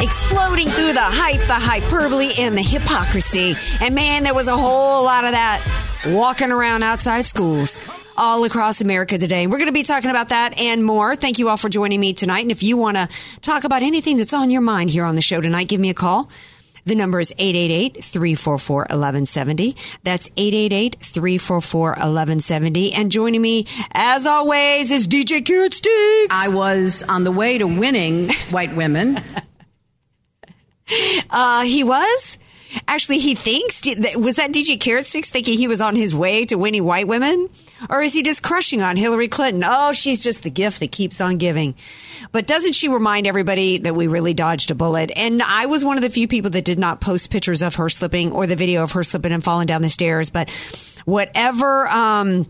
Exploding through the hype, the hyperbole, and the hypocrisy. And man, there was a whole lot of that walking around outside schools all across America today. We're going to be talking about that and more. Thank you all for joining me tonight. And if you want to talk about anything that's on your mind here on the show tonight, give me a call. The number is 888-344-1170. That's 888-344-1170. And joining me, as always, is DJ Carrot Sticks. I was on the way to winning white women. uh, he was? Actually, he thinks, was that DJ Carrot Sticks thinking he was on his way to winning white women? Or is he just crushing on Hillary Clinton? Oh, she's just the gift that keeps on giving. But doesn't she remind everybody that we really dodged a bullet? And I was one of the few people that did not post pictures of her slipping or the video of her slipping and falling down the stairs. But whatever, um,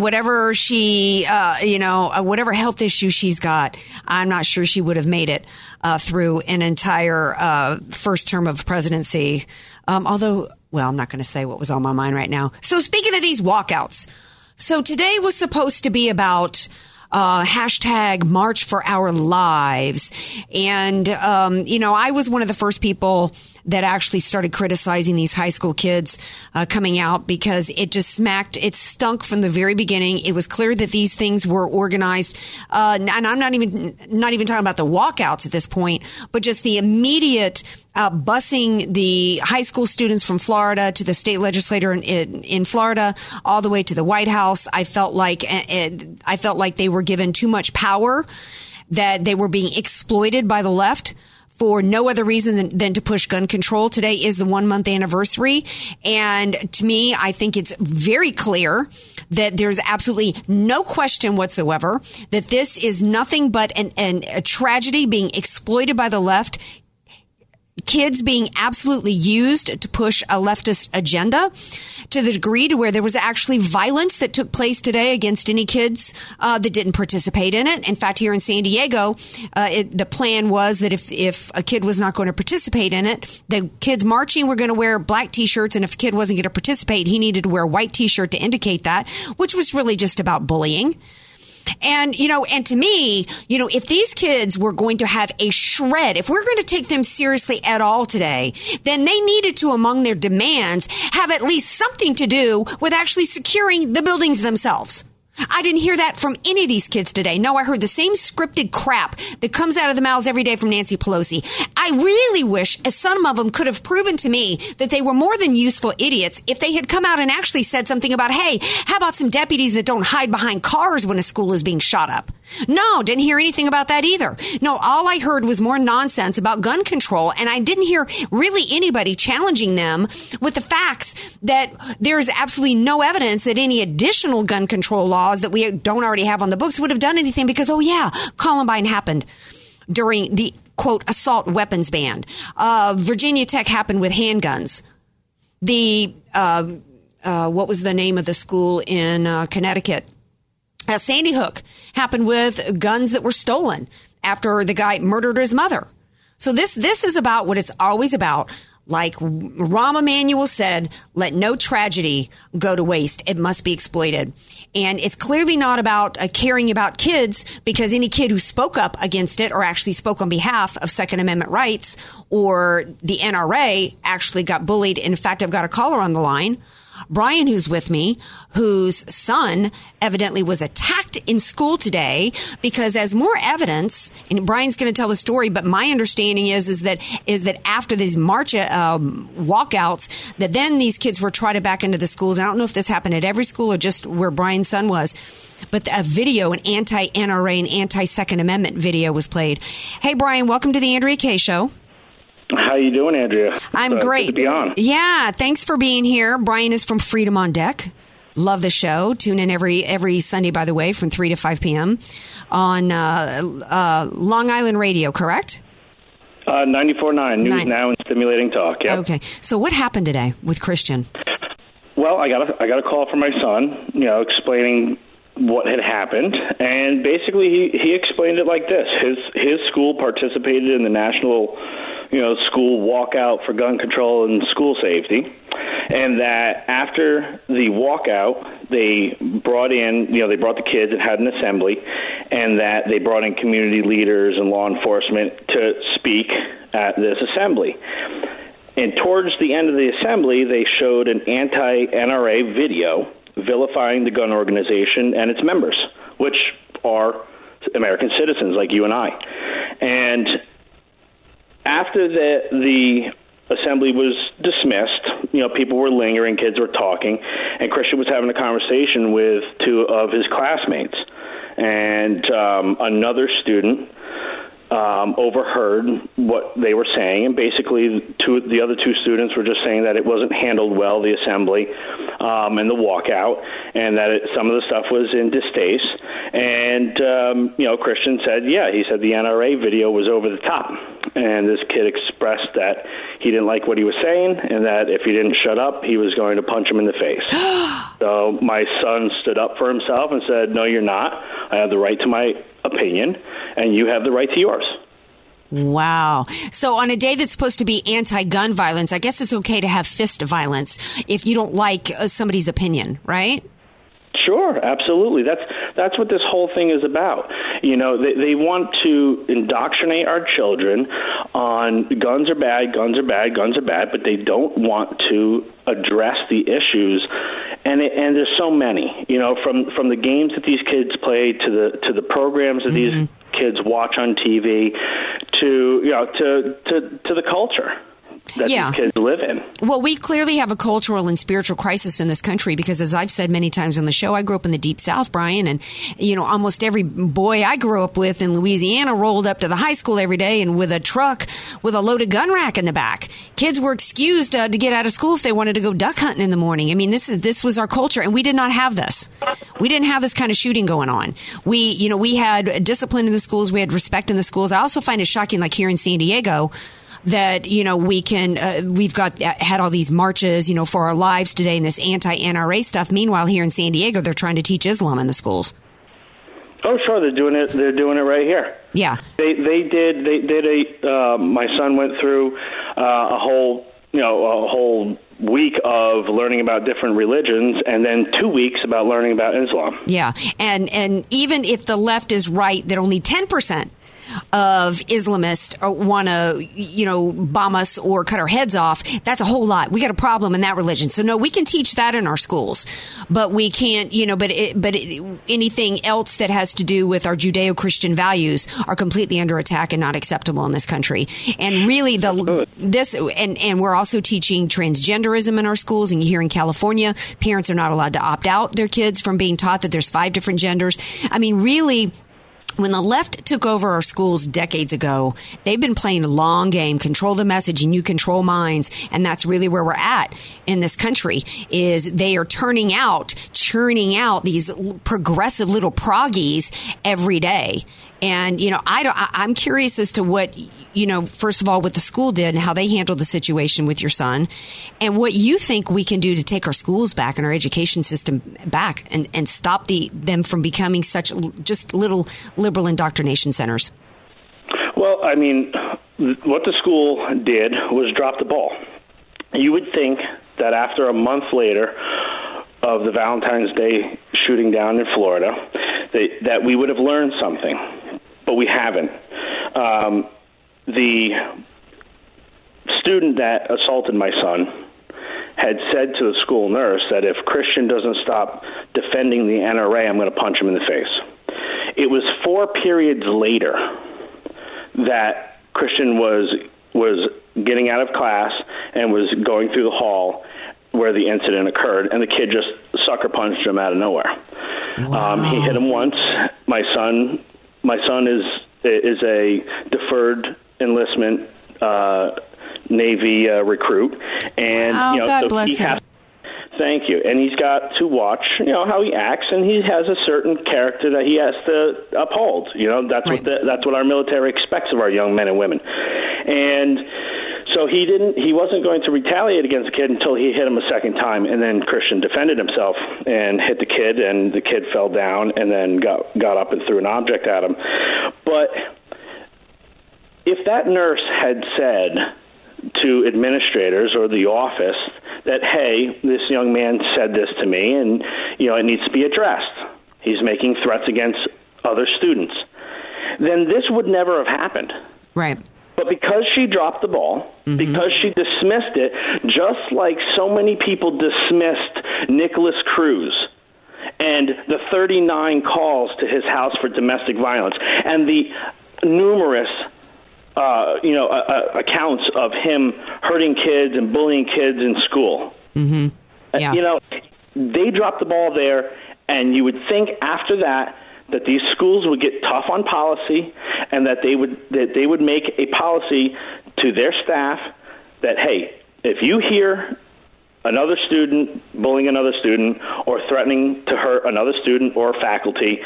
whatever she, uh, you know, uh, whatever health issue she's got, I'm not sure she would have made it uh, through an entire uh, first term of presidency. Um, although, well, I'm not going to say what was on my mind right now. So, speaking of these walkouts, so today was supposed to be about. Uh, hashtag March for Our Lives. And, um, you know, I was one of the first people that actually started criticizing these high school kids uh, coming out because it just smacked, it stunk from the very beginning. It was clear that these things were organized, uh, and I'm not even not even talking about the walkouts at this point, but just the immediate uh, busing the high school students from Florida to the state legislator in, in, in Florida, all the way to the White House. I felt like I felt like they were given too much power, that they were being exploited by the left for no other reason than, than, to push gun control. Today is the one month anniversary. And to me, I think it's very clear that there's absolutely no question whatsoever that this is nothing but an, an a tragedy being exploited by the left kids being absolutely used to push a leftist agenda to the degree to where there was actually violence that took place today against any kids uh, that didn't participate in it. In fact, here in San Diego, uh, it, the plan was that if, if a kid was not going to participate in it, the kids marching were going to wear black t-shirts, and if a kid wasn't going to participate, he needed to wear a white t-shirt to indicate that, which was really just about bullying. And, you know, and to me, you know, if these kids were going to have a shred, if we're going to take them seriously at all today, then they needed to, among their demands, have at least something to do with actually securing the buildings themselves. I didn't hear that from any of these kids today. No, I heard the same scripted crap that comes out of the mouths every day from Nancy Pelosi. I really wish some of them could have proven to me that they were more than useful idiots if they had come out and actually said something about, hey, how about some deputies that don't hide behind cars when a school is being shot up? No, didn't hear anything about that either. No, all I heard was more nonsense about gun control, and I didn't hear really anybody challenging them with the facts that there is absolutely no evidence that any additional gun control laws that we don't already have on the books would have done anything because, oh yeah, Columbine happened during the quote assault weapons ban. Uh, Virginia Tech happened with handguns. The uh, uh, what was the name of the school in uh, Connecticut? Sandy Hook happened with guns that were stolen after the guy murdered his mother. So this this is about what it's always about. Like Rahm Emanuel said, let no tragedy go to waste. It must be exploited. And it's clearly not about uh, caring about kids because any kid who spoke up against it or actually spoke on behalf of Second Amendment rights or the NRA actually got bullied. In fact, I've got a caller on the line Brian, who's with me, whose son evidently was attacked in school today because as more evidence, and Brian's going to tell the story, but my understanding is, is that, is that after these march, um, walkouts, that then these kids were trotted back into the schools. I don't know if this happened at every school or just where Brian's son was, but a video, an anti-NRA and anti-Second Amendment video was played. Hey, Brian, welcome to the Andrea Kaye Show. How you doing, Andrea? I'm Uh, great. Good to be on. Yeah, thanks for being here. Brian is from Freedom on Deck. Love the show. Tune in every every Sunday, by the way, from three to five p.m. on uh, uh, Long Island Radio. Correct? Uh, 94.9 News Nine. Now and Stimulating Talk. Yep. Okay. So, what happened today with Christian? Well, I got a, I got a call from my son, you know, explaining what had happened, and basically he he explained it like this: his his school participated in the national, you know, school walkout for gun control and school safety, and that after the walkout, they brought in, you know, they brought the kids and had an assembly, and that they brought in community leaders and law enforcement to speak at this assembly. And towards the end of the assembly, they showed an anti NRA video vilifying the gun organization and its members, which are American citizens like you and I. And after the the assembly was dismissed, you know, people were lingering, kids were talking, and Christian was having a conversation with two of his classmates. And um, another student um, overheard what they were saying, and basically, two, the other two students were just saying that it wasn't handled well, the assembly um, and the walkout, and that it, some of the stuff was in distaste. And um, you know, Christian said, "Yeah," he said the NRA video was over the top, and this kid expressed that he didn't like what he was saying, and that if he didn't shut up, he was going to punch him in the face. so my son stood up for himself and said, "No, you're not. I have the right to my opinion, and you have the right to yours." Wow. So on a day that's supposed to be anti-gun violence, I guess it's okay to have fist violence if you don't like uh, somebody's opinion, right? Sure, absolutely. That's that's what this whole thing is about. You know, they they want to indoctrinate our children on guns are bad, guns are bad, guns are bad, but they don't want to address the issues. And it, and there's so many, you know, from from the games that these kids play to the to the programs that these mm-hmm. kids watch on TV to you know to to to the culture that Yeah. these kids live in. Well, we clearly have a cultural and spiritual crisis in this country because, as I've said many times on the show, I grew up in the deep South, Brian, and you know almost every boy I grew up with in Louisiana rolled up to the high school every day and with a truck with a loaded gun rack in the back. Kids were excused uh, to get out of school if they wanted to go duck hunting in the morning. I mean, this is this was our culture, and we did not have this. We didn't have this kind of shooting going on. We, you know, we had discipline in the schools, we had respect in the schools. I also find it shocking, like here in San Diego that you know we can uh, we've got uh, had all these marches you know for our lives today and this anti NRA stuff meanwhile here in San Diego they're trying to teach Islam in the schools Oh, sure, they're doing it. They're doing it right here. yeah They they did they did a. Uh, my son went through uh, a whole you know a whole week of learning about different religions, and then two weeks about learning about Islam. yeah and and even if the left is right that only 10% of Islamists uh, want to, you know, bomb us or cut our heads off. That's a whole lot. We got a problem in that religion. So no, we can teach that in our schools, but we can't, you know, but it, but it, anything else that has to do with our Judeo-Christian values are completely under attack and not acceptable in this country. And really, the this and and we're also teaching transgenderism in our schools. And here in California, parents are not allowed to opt out their kids from being taught that there's five different genders. I mean, really when the left took over our schools decades ago, they've been playing a long game, control the message and you control minds. And that's really where we're at in this country is they are turning out, churning out these progressive little proggies every day. And, you know, I don't, I, I'm curious as to what, you know, first of all, what the school did and how they handled the situation with your son and what you think we can do to take our schools back and our education system back and, and stop the, them from becoming such just little liberal indoctrination centers. Well, I mean, what the school did was drop the ball. You would think that after a month later of the Valentine's Day shooting down in Florida, that we would have learned something, but we haven't. Um, the student that assaulted my son had said to the school nurse that if Christian doesn't stop defending the NRA, I'm going to punch him in the face. It was four periods later that Christian was was getting out of class and was going through the hall where the incident occurred, and the kid just sucker punched him out of nowhere. Wow. Um, he hit him once. My son, my son is is a deferred enlistment uh, Navy uh, recruit, and oh, you know, God so bless him. Thank you. And he's got to watch, you know, how he acts, and he has a certain character that he has to uphold. You know, that's Right. what the, that's what our military expects of our young men and women. And so he didn't. He wasn't going to retaliate against the kid until he hit him a second time, and then Christian defended himself and hit the kid, and the kid fell down, and then got got up and threw an object at him. But if that nurse had said to administrators or the office that hey this young man said this to me and you know it needs to be addressed. He's making threats against other students. Then this would never have happened. Right. but because she dropped the ball, mm-hmm. because she dismissed it, just like so many people dismissed Nikolas Cruz and the 39 calls to his house for domestic violence and the numerous uh, you know, uh, uh, accounts of him hurting kids and bullying kids in school. Mm-hmm. Yeah. You know, they dropped the ball there, and you would think after that that these schools would get tough on policy, and that they would that they would make a policy to their staff that hey, if you hear another student bullying another student or threatening to hurt another student or faculty,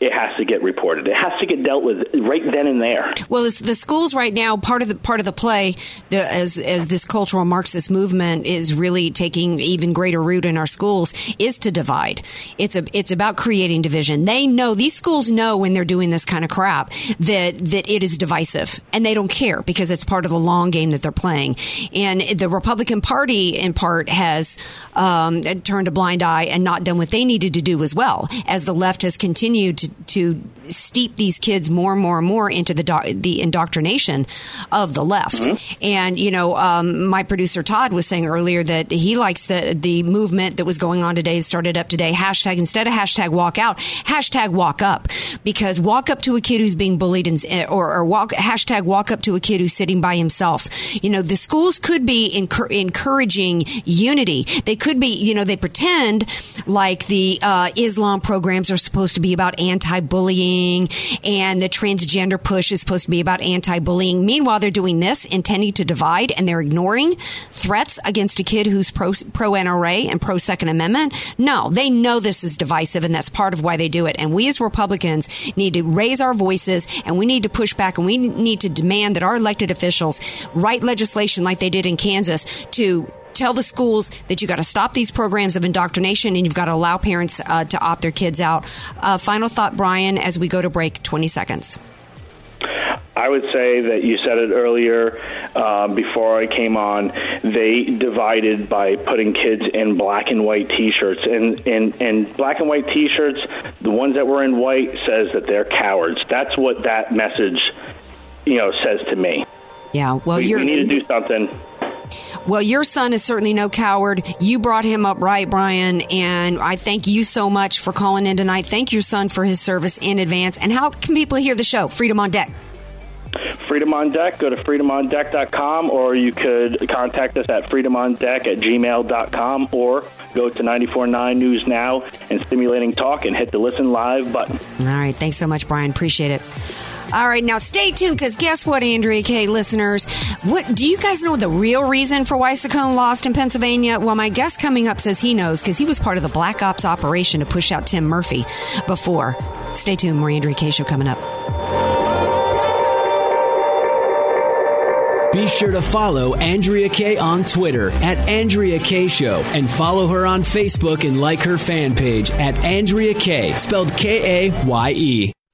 it has to get reported. It has to get dealt with right then and there. Well, the schools right now. Part of the part of the play, the, as as this cultural Marxist movement is really taking even greater root in our schools, is to divide. It's a it's about creating division. They know these schools know when they're doing this kind of crap that that it is divisive, and they don't care because it's part of the long game that they're playing. And the Republican Party, in part, has um, turned a blind eye and not done what they needed to do as well, as the left has continued to to steep these kids more and more and more into the do- the indoctrination of the left. And you know, um, my producer Todd was saying earlier that he likes the the movement that was going on today, started up today. Hashtag instead of hashtag walk out, hashtag walk up, because walk up to a kid who's being bullied and or, or walk hashtag walk up to a kid who's sitting by himself. You know, the schools could be encour- encouraging unity. They could be, you know, they pretend like the uh, Islam programs are supposed to be about anti-bullying and the transgender push is supposed to be about anti-bullying. Meanwhile, they're doing this, intending to divide, and they're ignoring threats against a kid who's pro pro NRA and pro Second Amendment. No, they know this is divisive, and that's part of why they do it. And we as Republicans need to raise our voices, and we need to push back, and we need to demand that our elected officials write legislation like they did in Kansas to tell the schools that you got to stop these programs of indoctrination and you've got to allow parents uh, to opt their kids out. Uh, final thought, Brian, as we go to break, 20 seconds. I would say that you said it earlier uh, before I came on. They divided by putting kids in black and white T-shirts, and and and black and white T-shirts. The ones that were in white says that they're cowards. That's what that message, you know, says to me. Yeah, well, we, you're we need to do something. Well, your son is certainly no coward. You brought him up right, Brian, and I thank you so much for calling in tonight. Thank your son for his service in advance. And how can people hear the show? Freedom on Deck. Freedom on Deck, go to freedomondeck.com or you could contact us at freedomondeck at gmail.com or go to 949 News Now and Stimulating Talk and hit the Listen Live button. All right. Thanks so much, Brian. Appreciate it. All right, now stay tuned because guess what, Andrea Kaye. listeners? What do you guys know the real reason for why Saccone lost in Pennsylvania? Well, my guest coming up says he knows because he was part of the Black Ops operation to push out Tim Murphy before. Stay tuned, more Andrea Kaye. show coming up. Be sure to follow Andrea Kaye on Twitter at Andrea Kaye Show and follow her on Facebook and like her fan page at Andrea Kaye, spelled K A Y E.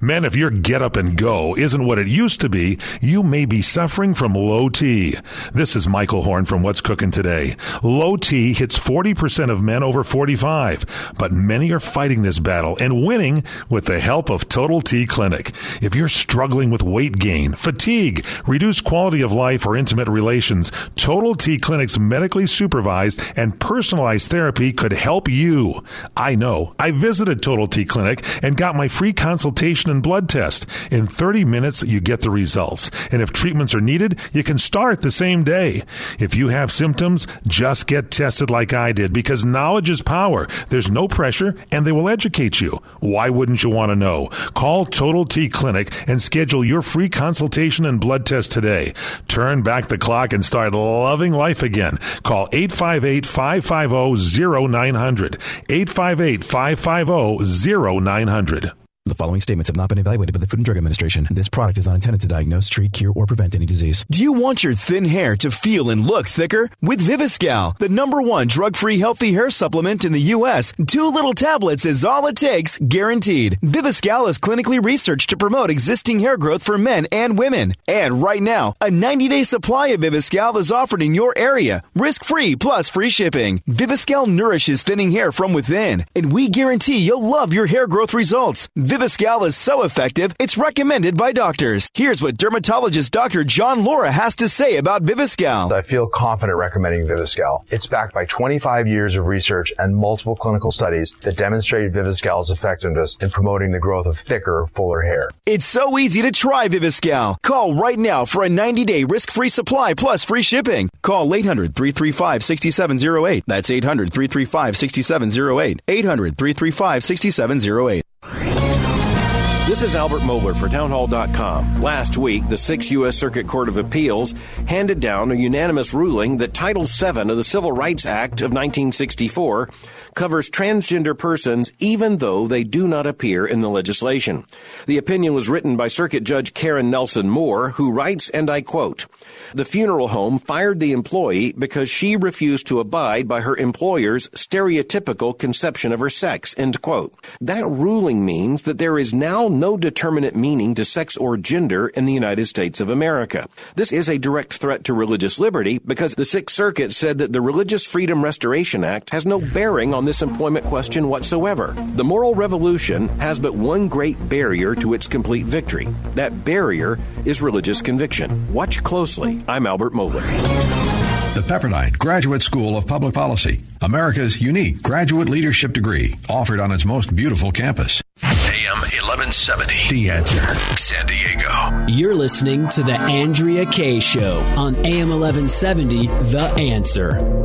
Men, if your get up and go isn't what it used to be, you may be suffering from low T. This is Michael Horn from What's Cooking Today. Low T hits 40% of men over 45, but many are fighting this battle and winning with the help of Total T Clinic. If you're struggling with weight gain, fatigue, reduced quality of life, or intimate relations, Total T Clinic's medically supervised and personalized therapy could help you. I know. I visited Total T Clinic and got my free consultation and blood test. In 30 minutes, you get the results. And if treatments are needed, you can start the same day. If you have symptoms, just get tested like I did because knowledge is power. There's no pressure and they will educate you. Why wouldn't you want to know? Call Total T Clinic and schedule your free consultation and blood test today. Turn back the clock and start loving life again. Call 858 550 0900. 858 550 0900. The following statements have not been evaluated by the Food and Drug Administration. This product is not intended to diagnose, treat, cure, or prevent any disease. Do you want your thin hair to feel and look thicker? With Viviscal, the number one drug-free healthy hair supplement in the U.S., two little tablets is all it takes, guaranteed. Viviscal is clinically researched to promote existing hair growth for men and women. And right now, a 90-day supply of Viviscal is offered in your area, risk-free plus free shipping. Viviscal nourishes thinning hair from within, and we guarantee you'll love your hair growth results. Is so effective, it's recommended by doctors. Here's what dermatologist Dr. John Laura has to say about Viviscal. I feel confident recommending Viviscal. It's backed by 25 years of research and multiple clinical studies that demonstrated Viviscal's effectiveness in promoting the growth of thicker, fuller hair. It's so easy to try Viviscal. Call right now for a 90-day risk-free supply plus free shipping. Call 800-335-6708. That's 800-335-6708. 800-335-6708. This is Albert Mohler for Townhall.com. Last week, the Sixth U.S. Circuit Court of Appeals handed down a unanimous ruling that Title VII of the Civil Rights Act of 1964 covers transgender persons even though they do not appear in the legislation. The opinion was written by Circuit Judge Karen Nelson Moore, who writes, and I quote, The funeral home fired the employee because she refused to abide by her employer's stereotypical conception of her sex, end quote. That ruling means that there is now no determinate meaning to sex or gender in the United States of America. This is a direct threat to religious liberty because the Sixth Circuit said that the Religious Freedom Restoration Act has no bearing on this employment question whatsoever. The moral revolution has but one great barrier to its complete victory. That barrier is religious conviction. Watch closely. I'm Albert Mohler. The Pepperdine Graduate School of Public Policy, America's unique graduate leadership degree, offered on its most beautiful campus. AM 1170. The answer. San Diego. You're listening to the Andrea Kaye Show on AM 1170. The answer.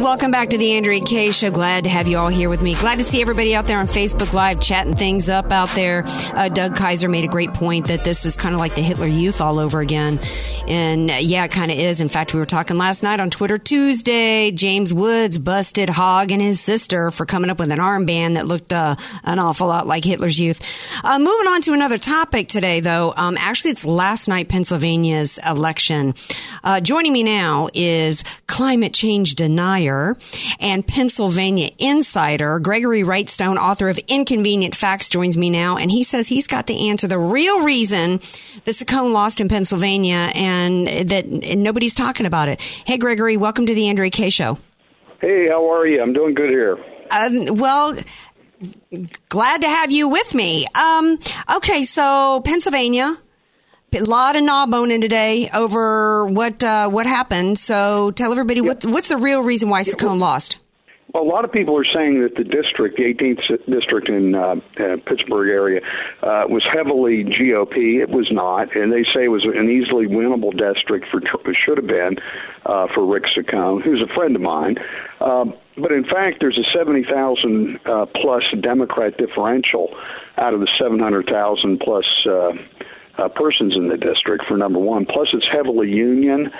Welcome back to the Andrea Kaye Show. Glad to have you all here with me. Glad to see everybody out there on Facebook Live chatting things up out there. Uh, Doug Kaiser made a great point that this is kind of like the Hitler Youth all over again. And uh, yeah, it kind of is. In fact, we were talking last night on Twitter Tuesday. James Woods busted Hogg and his sister for coming up with an armband that looked uh, an awful lot like Hitler's Youth. Uh, moving on to another topic today, though. Um, actually, it's last night Pennsylvania's election. Uh, joining me now is climate change denier and Pennsylvania insider Gregory Wrightstone, author of Inconvenient Facts, joins me now, and he says he's got the answer, the real reason the Saccone lost in Pennsylvania, and that nobody's talking about it. Hey, Gregory, welcome to the Andrea Kaye Show. Hey, how are you? I'm doing good here. Um, well, glad to have you with me. Um, okay, so Pennsylvania, a lot of knob boning today over what uh, what happened. So tell everybody what, what's the real reason why Saccone lost. Well, a lot of people are saying that the district, the 18th district in uh, uh, Pittsburgh area, uh, was heavily GOP. It was not, and they say it was an easily winnable district for it should have been uh, for Rick Saccone, who's a friend of mine. Um, but in fact, there's a 70,000 uh, plus Democrat differential out of the 700,000 plus uh, uh, persons in the district for number one. Plus, it's heavily union.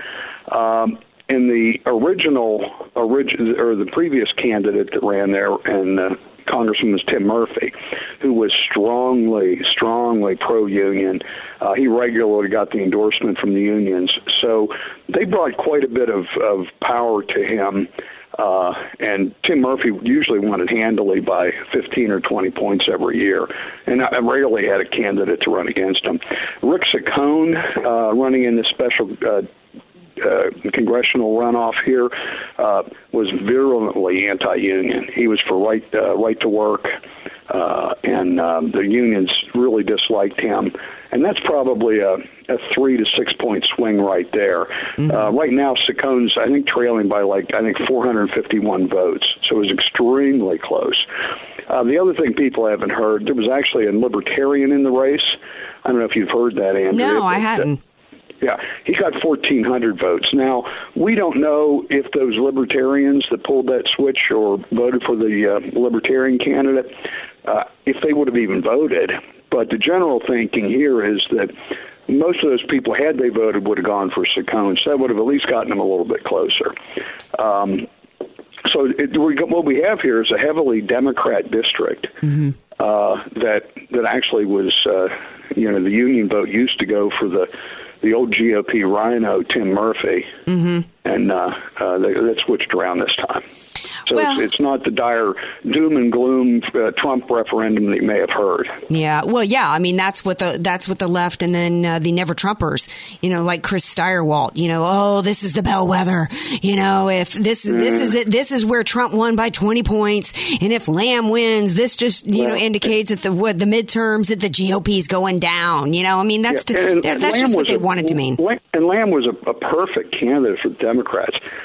Um, in the original, origin, or the previous candidate that ran there, and uh, Congressman was Tim Murphy, who was strongly, strongly pro-union. Uh, he regularly got the endorsement from the unions, so they brought quite a bit of, of power to him. Uh, and Tim Murphy usually won it handily by 15 or 20 points every year, and I rarely had a candidate to run against him. Rick Saccone, uh, running in the special uh, uh, congressional runoff here uh, was virulently anti-union. He was for right uh, right to work, uh, and um, the unions really disliked him. And that's probably a, a three to six point swing right there. Mm-hmm. Uh, right now, Saccone's I think trailing by like I think 451 votes, so it was extremely close. Uh, the other thing people haven't heard, there was actually a libertarian in the race. I don't know if you've heard that, Andrew. No, I hadn't. Yeah, he got 1,400 votes. Now, we don't know if those libertarians that pulled that switch or voted for the uh, libertarian candidate, uh, if they would have even voted. But the general thinking here is that most of those people, had they voted, would have gone for Saccone. So that would have at least gotten them a little bit closer. Um, so it, we, what we have here is a heavily Democrat district mm-hmm. uh, that that actually was, uh, you know, the union vote used to go for the the old GOP RINO Tim Murphy, mm-hmm. And uh, uh, that switched around this time. So well, it's, it's, not the dire doom and gloom uh, Trump referendum that you may have heard. Yeah, well, yeah. I mean, that's what the that's what the left and then uh, the never Trumpers, you know, like Chris Stirewalt. You know, oh, this is the bellwether. You know, if this is mm. this is it, this is where Trump won by twenty points, and if Lamb wins, this just you well, know indicates that the what the midterms that the GOP is going down. You know, I mean, that's yeah, to, that's Lamb just what they a, wanted to mean. And Lamb was a, a perfect candidate for Democrats,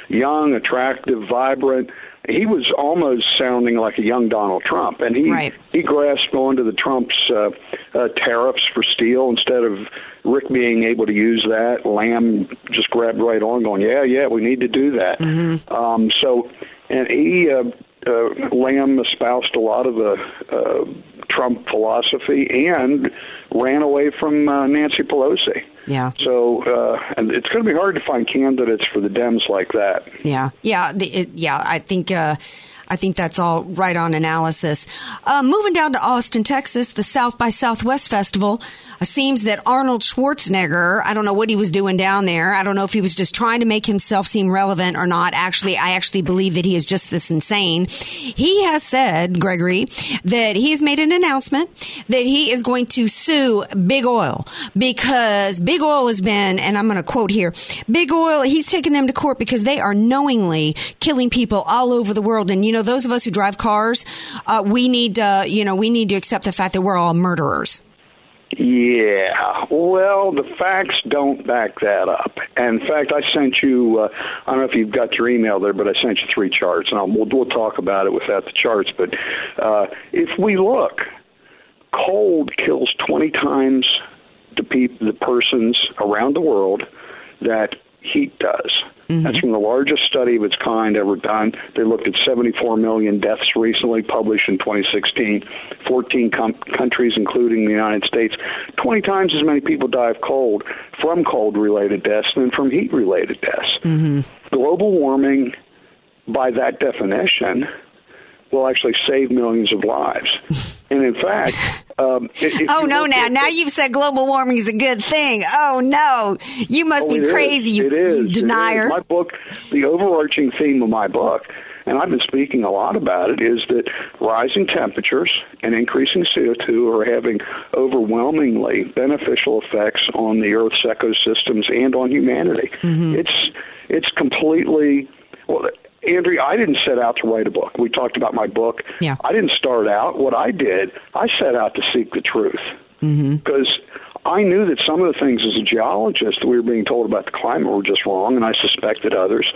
young, attractive, vibrant he was almost sounding like a young Donald Trump, and he right. he grasped onto the Trump's uh, uh, tariffs for steel instead of Rick being able to use that. Lamb just grabbed right on, going, "Yeah, yeah, we need to do that." Mm-hmm. Um, so, and he uh, uh, Lamb espoused a lot of the uh, Trump philosophy and ran away from uh, Nancy Pelosi. Yeah. So, uh, and it's going to be hard to find candidates for the Dems like that. Yeah. Yeah. The, it, yeah. I think. Uh, I think that's all right on analysis. Uh, moving down to Austin, Texas, the South by Southwest Festival it seems that Arnold Schwarzenegger, I don't know what he was doing down there. I don't know if he was just trying to make himself seem relevant or not. Actually, I actually believe that he is just this insane. He has said, Gregory, that he has made an announcement that he is going to sue Big Oil because Big Oil has been, and I'm going to quote here, Big Oil, he's taken them to court because they are knowingly killing people all over the world. And, you know, those of us who drive cars, uh, we need, uh, you know, we need to accept the fact that we're all murderers. Yeah, well, the facts don't back that up. In fact, I sent you, uh, I don't know if you've got your email there, but I sent you three charts, and I'll, we'll, we'll talk about it without the charts. But uh, if we look, cold kills 20 times the, peop- the persons around the world that heat does. Mm-hmm. That's from the largest study of its kind ever done. They looked at 74 million deaths recently, published in 2016. 14 com- countries, including the United States. 20 times as many people die of cold from cold related deaths than from heat related deaths. Mm-hmm. Global warming, by that definition, will actually save millions of lives. and in fact, um, oh no! Now, now you've said global warming is a good thing. Oh no, you must oh, be crazy, is. you, you denier. My book, the overarching theme of my book, and I've been speaking a lot about it, is that rising temperatures and increasing CO2 are having overwhelmingly beneficial effects on the Earth's ecosystems and on humanity. Mm-hmm. It's it's completely well Andrea, I didn't set out to write a book. We talked about my book. Yeah. I didn't start out. What I did, I set out to seek the truth Mm-hmm. because I knew that some of the things as a geologist that we were being told about the climate were just wrong, and I suspected others.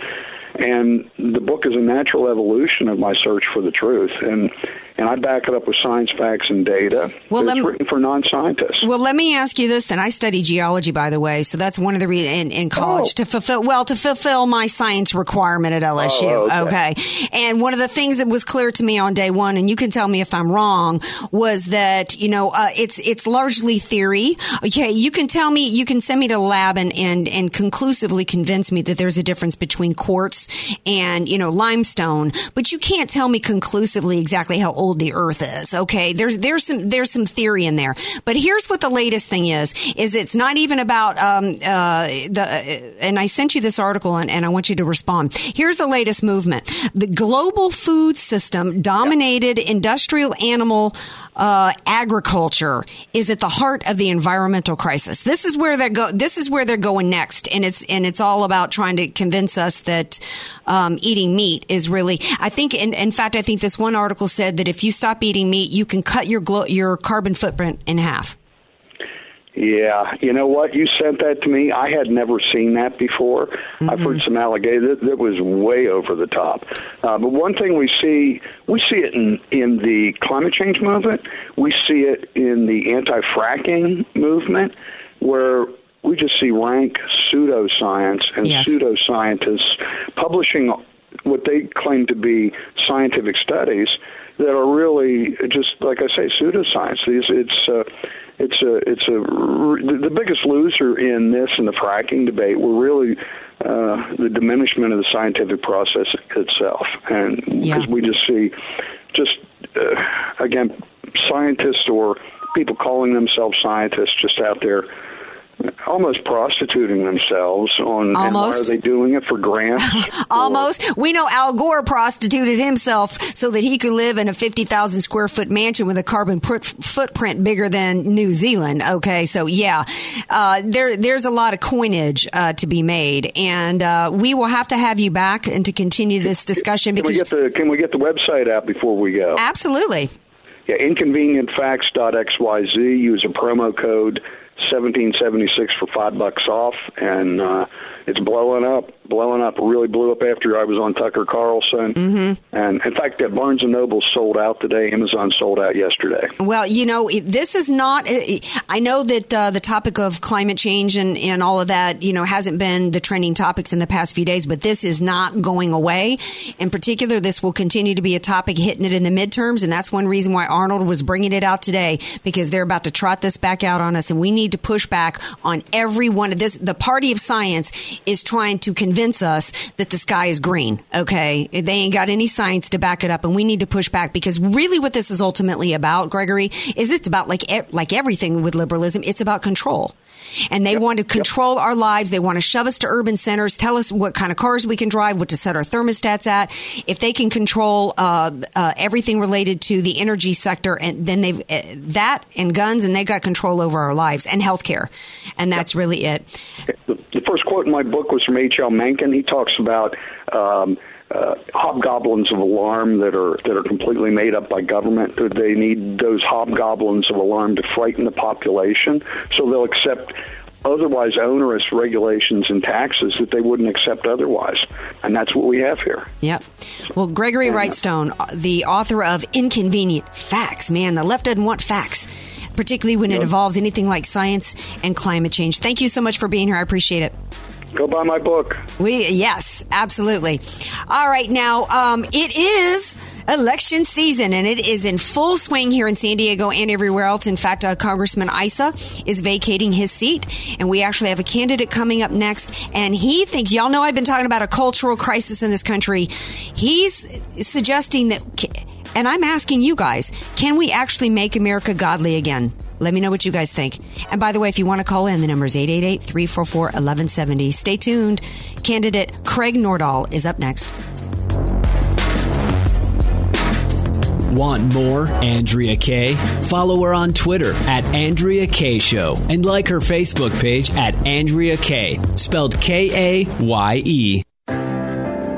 And the book is a natural evolution of my search for the truth, and and I back it up with science, facts, and data. Well, it's me- written for non-scientists. Well, let me ask you this then. I study geology, by the way, so that's one of the reasons in, in college to fulfill, well, to fulfill my science requirement at LSU. Oh, okay. And one of the things that was clear to me on day one, and you can tell me if I'm wrong, was that, you know, uh, it's, it's largely theory. Okay. You can tell me, you can send me to the lab and, and, and conclusively convince me that there's a difference between quartz and, you know, limestone, but you can't tell me conclusively exactly how old the earth is. Okay. There's, there's some, there's some theory in there. But here's what the latest thing is, is it's not even about, um, uh, the, and I sent you this article and, and I want you to respond. Here's the latest movement. The global food system dominated industrial animal, uh, agriculture is at the heart of the environmental crisis. This is where they're go, this is where they're going next. And it's, and it's all about trying to convince us that, um, eating meat is really, I think, in, in fact, I think this one article said that if you stop eating meat, you can cut your glo- your carbon footprint in half. Yeah, you know what? You sent that to me. I had never seen that before. I've heard some allegations that, that was way over the top. Uh, but one thing we see, we see it in in the climate change movement. We see it in the anti-fracking movement, where we just see rank pseudoscience and Yes. pseudoscientists publishing what they claim to be scientific studies that are really just like I say pseudoscience. These it's uh, it's a it's a the biggest loser in this and the fracking debate were really uh, the diminishment of the scientific process itself, and because we just see just uh, again scientists or people calling themselves scientists just out there almost prostituting themselves on and why are they doing it for grants Almost. We know Al Gore prostituted himself so that he could live in a 50,000 square foot mansion with a carbon put- footprint bigger than New Zealand. Okay. So yeah, uh, there, there's a lot of coinage, uh, to be made. And, uh, we will have to have you back and to continue this discussion Can we get the Can we get the website out before we go? absolutely. Yeah, inconvenientfacts.xyz. Use a promo code 1776 for five bucks off, and uh, it's blowing up, blowing up. Really blew up after I was on Tucker Carlson. Mm-hmm. And in fact, that Barnes and Noble sold out today. Amazon sold out yesterday. Well, you know, this is not. I know that uh, the topic of climate change and, and all of that, you know, hasn't been the trending topics in the past few days, but this is not going away. In particular, this will continue to be a topic hitting it in the midterms, and that's one reason why Arnold was bringing it out today because they're about to trot this back out on us, and we need to push back on every one of this. The party of science is trying to convince us that the sky is green. Okay, they ain't got any science to back it up, and we need to push back because really, what this is ultimately about, Gregory, is it's about like like everything with liberalism, it's about control. And they want to control our lives. They want to shove us to urban centers, tell us what kind of cars we can drive, what to set our thermostats at. If they can control uh, uh, everything related to the energy sector, and then they've uh, that and guns, and they got control over our lives and healthcare, and that's really it. The, the first quote in my book was from H.L. Mencken. He talks about um, uh, hobgoblins of alarm that are that are completely made up by government. That They need those hobgoblins of alarm to frighten the population, so they'll accept otherwise onerous regulations and taxes that they wouldn't accept otherwise. And that's what we have here. Yep. Well, Gregory Wrightstone, the author of Inconvenient Facts, man, the left doesn't want facts, particularly when it involves anything like science and climate change. Thank you so much for being here. I appreciate it. Go buy my book. We yes, absolutely. All right, now um, it is election season, and it is in full swing here in San Diego and everywhere else. In fact, uh, Congressman Issa is vacating his seat, and we actually have a candidate coming up next. And he thinks y'all know I've been talking about a cultural crisis in this country. He's suggesting that, and I'm asking you guys, can we actually make America godly again? Let me know what you guys think. And by the way, if you want to call in, the number is 888 344 1170. Stay tuned. Candidate Craig Nordahl is up next. Want more Andrea Kaye? Follow her on Twitter at Andrea Kaye Show and like her Facebook page at Andrea Kaye, spelled K A Y E.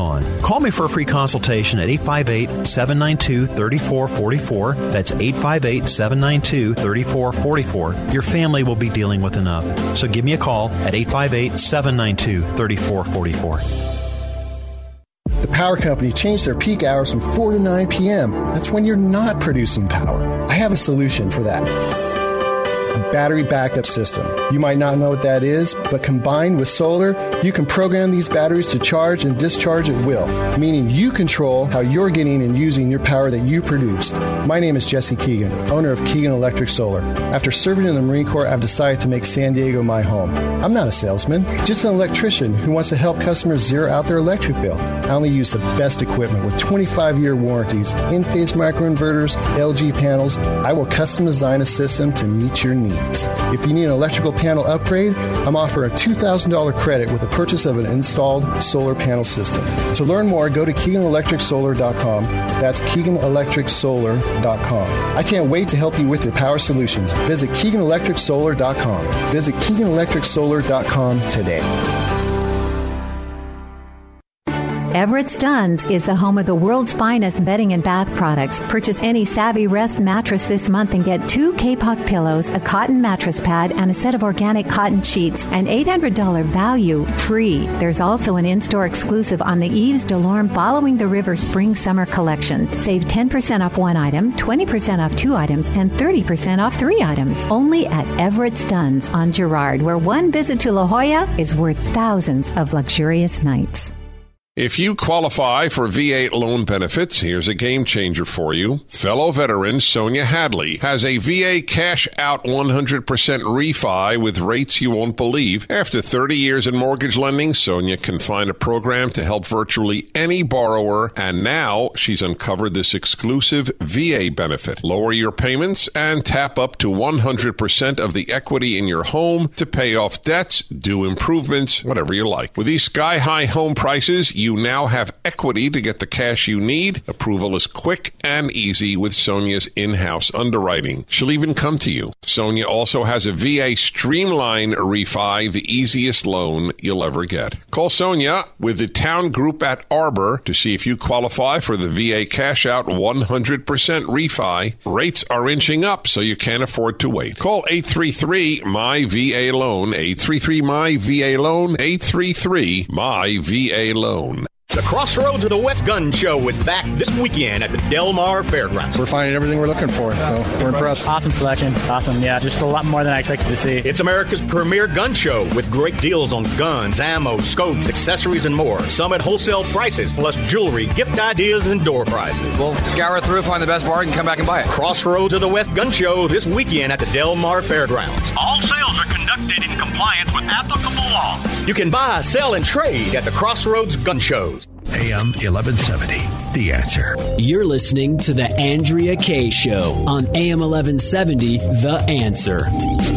on. Call me for a free consultation at 858 792 3444. That's 858 792 3444. Your family will be dealing with enough. So give me a call at 858 792 3444. The power company changed their peak hours from 4 to 9 p.m. That's when you're not producing power. I have a solution for that a battery backup system. You might not know what that is, but combined with solar, you can program these batteries to charge and discharge at will, meaning you control how you're getting and using your power that you produced. My name is Jesse Keegan, owner of Keegan Electric Solar. After serving in the Marine Corps, I've decided to make San Diego my home. I'm not a salesman, just an electrician who wants to help customers zero out their electric bill. I only use the best equipment with 25 year warranties, Enphase microinverters, LG panels. I will custom design a system to meet your needs. If you need an electrical panel upgrade, I'm offering a $2,000 credit with the purchase of an installed solar panel system. To learn more, go to KeeganElectricSolar.com. That's KeeganElectricSolar.com. I can't wait to help you with your power solutions. Visit KeeganElectricSolar.com. Visit KeeganElectricSolar.com today. Everett Stunz is the home of the world's finest bedding and bath products. Purchase any Savvy Rest mattress this month and get two Kapok pillows, a cotton mattress pad, and a set of organic cotton sheets, an $800 value free. There's also an in-store exclusive on the Yves Delorme Following the River Spring Summer collection. Save 10% off one item, 20% off two items, and 30% off three items. Only at Everett Stunz on Girard, where one visit to La Jolla is worth thousands of luxurious nights. If you qualify for VA loan benefits, here's a game changer for you. Fellow veteran Sonia Hadley has a VA cash out 100% refi with rates you won't believe. After 30 years in mortgage lending, Sonia can find a program to help virtually any borrower, and now she's uncovered this exclusive VA benefit. Lower your payments and tap up to 100% of the equity in your home to pay off debts, do improvements, whatever you like. With these sky high home prices, you now have equity to get the cash you need. Approval is quick and easy with Sonia's in-house underwriting. She'll even come to you. Sonia also has a VA Streamline Refi, the easiest loan you'll ever get. Call Sonia with the Town Group at Arbor to see if you qualify for the VA Cash Out 100% refi. Rates are inching up, so you can't afford to wait. Call 833 My VA Loan, 833 My VA Loan, 833 My VA Loan. The Crossroads of the West Gun Show is back this weekend at the Del Mar Fairgrounds. We're finding everything we're looking for, so we're impressed. Awesome selection. Awesome. Yeah, just a lot more than I expected to see. It's America's premier gun show with great deals on guns, ammo, scopes, accessories, and more. Some at wholesale prices, plus jewelry, gift ideas, and door prizes. We'll scour through, find the best bargain, come back and buy it. Crossroads of the West Gun Show this weekend at the Del Mar Fairgrounds. All sales are conducted in compliance with applicable law. You can buy, sell, and trade at the Crossroads Gun Shows. AM 1170. The answer. You're listening to The Andrea Kaye Show on AM 1170. The answer.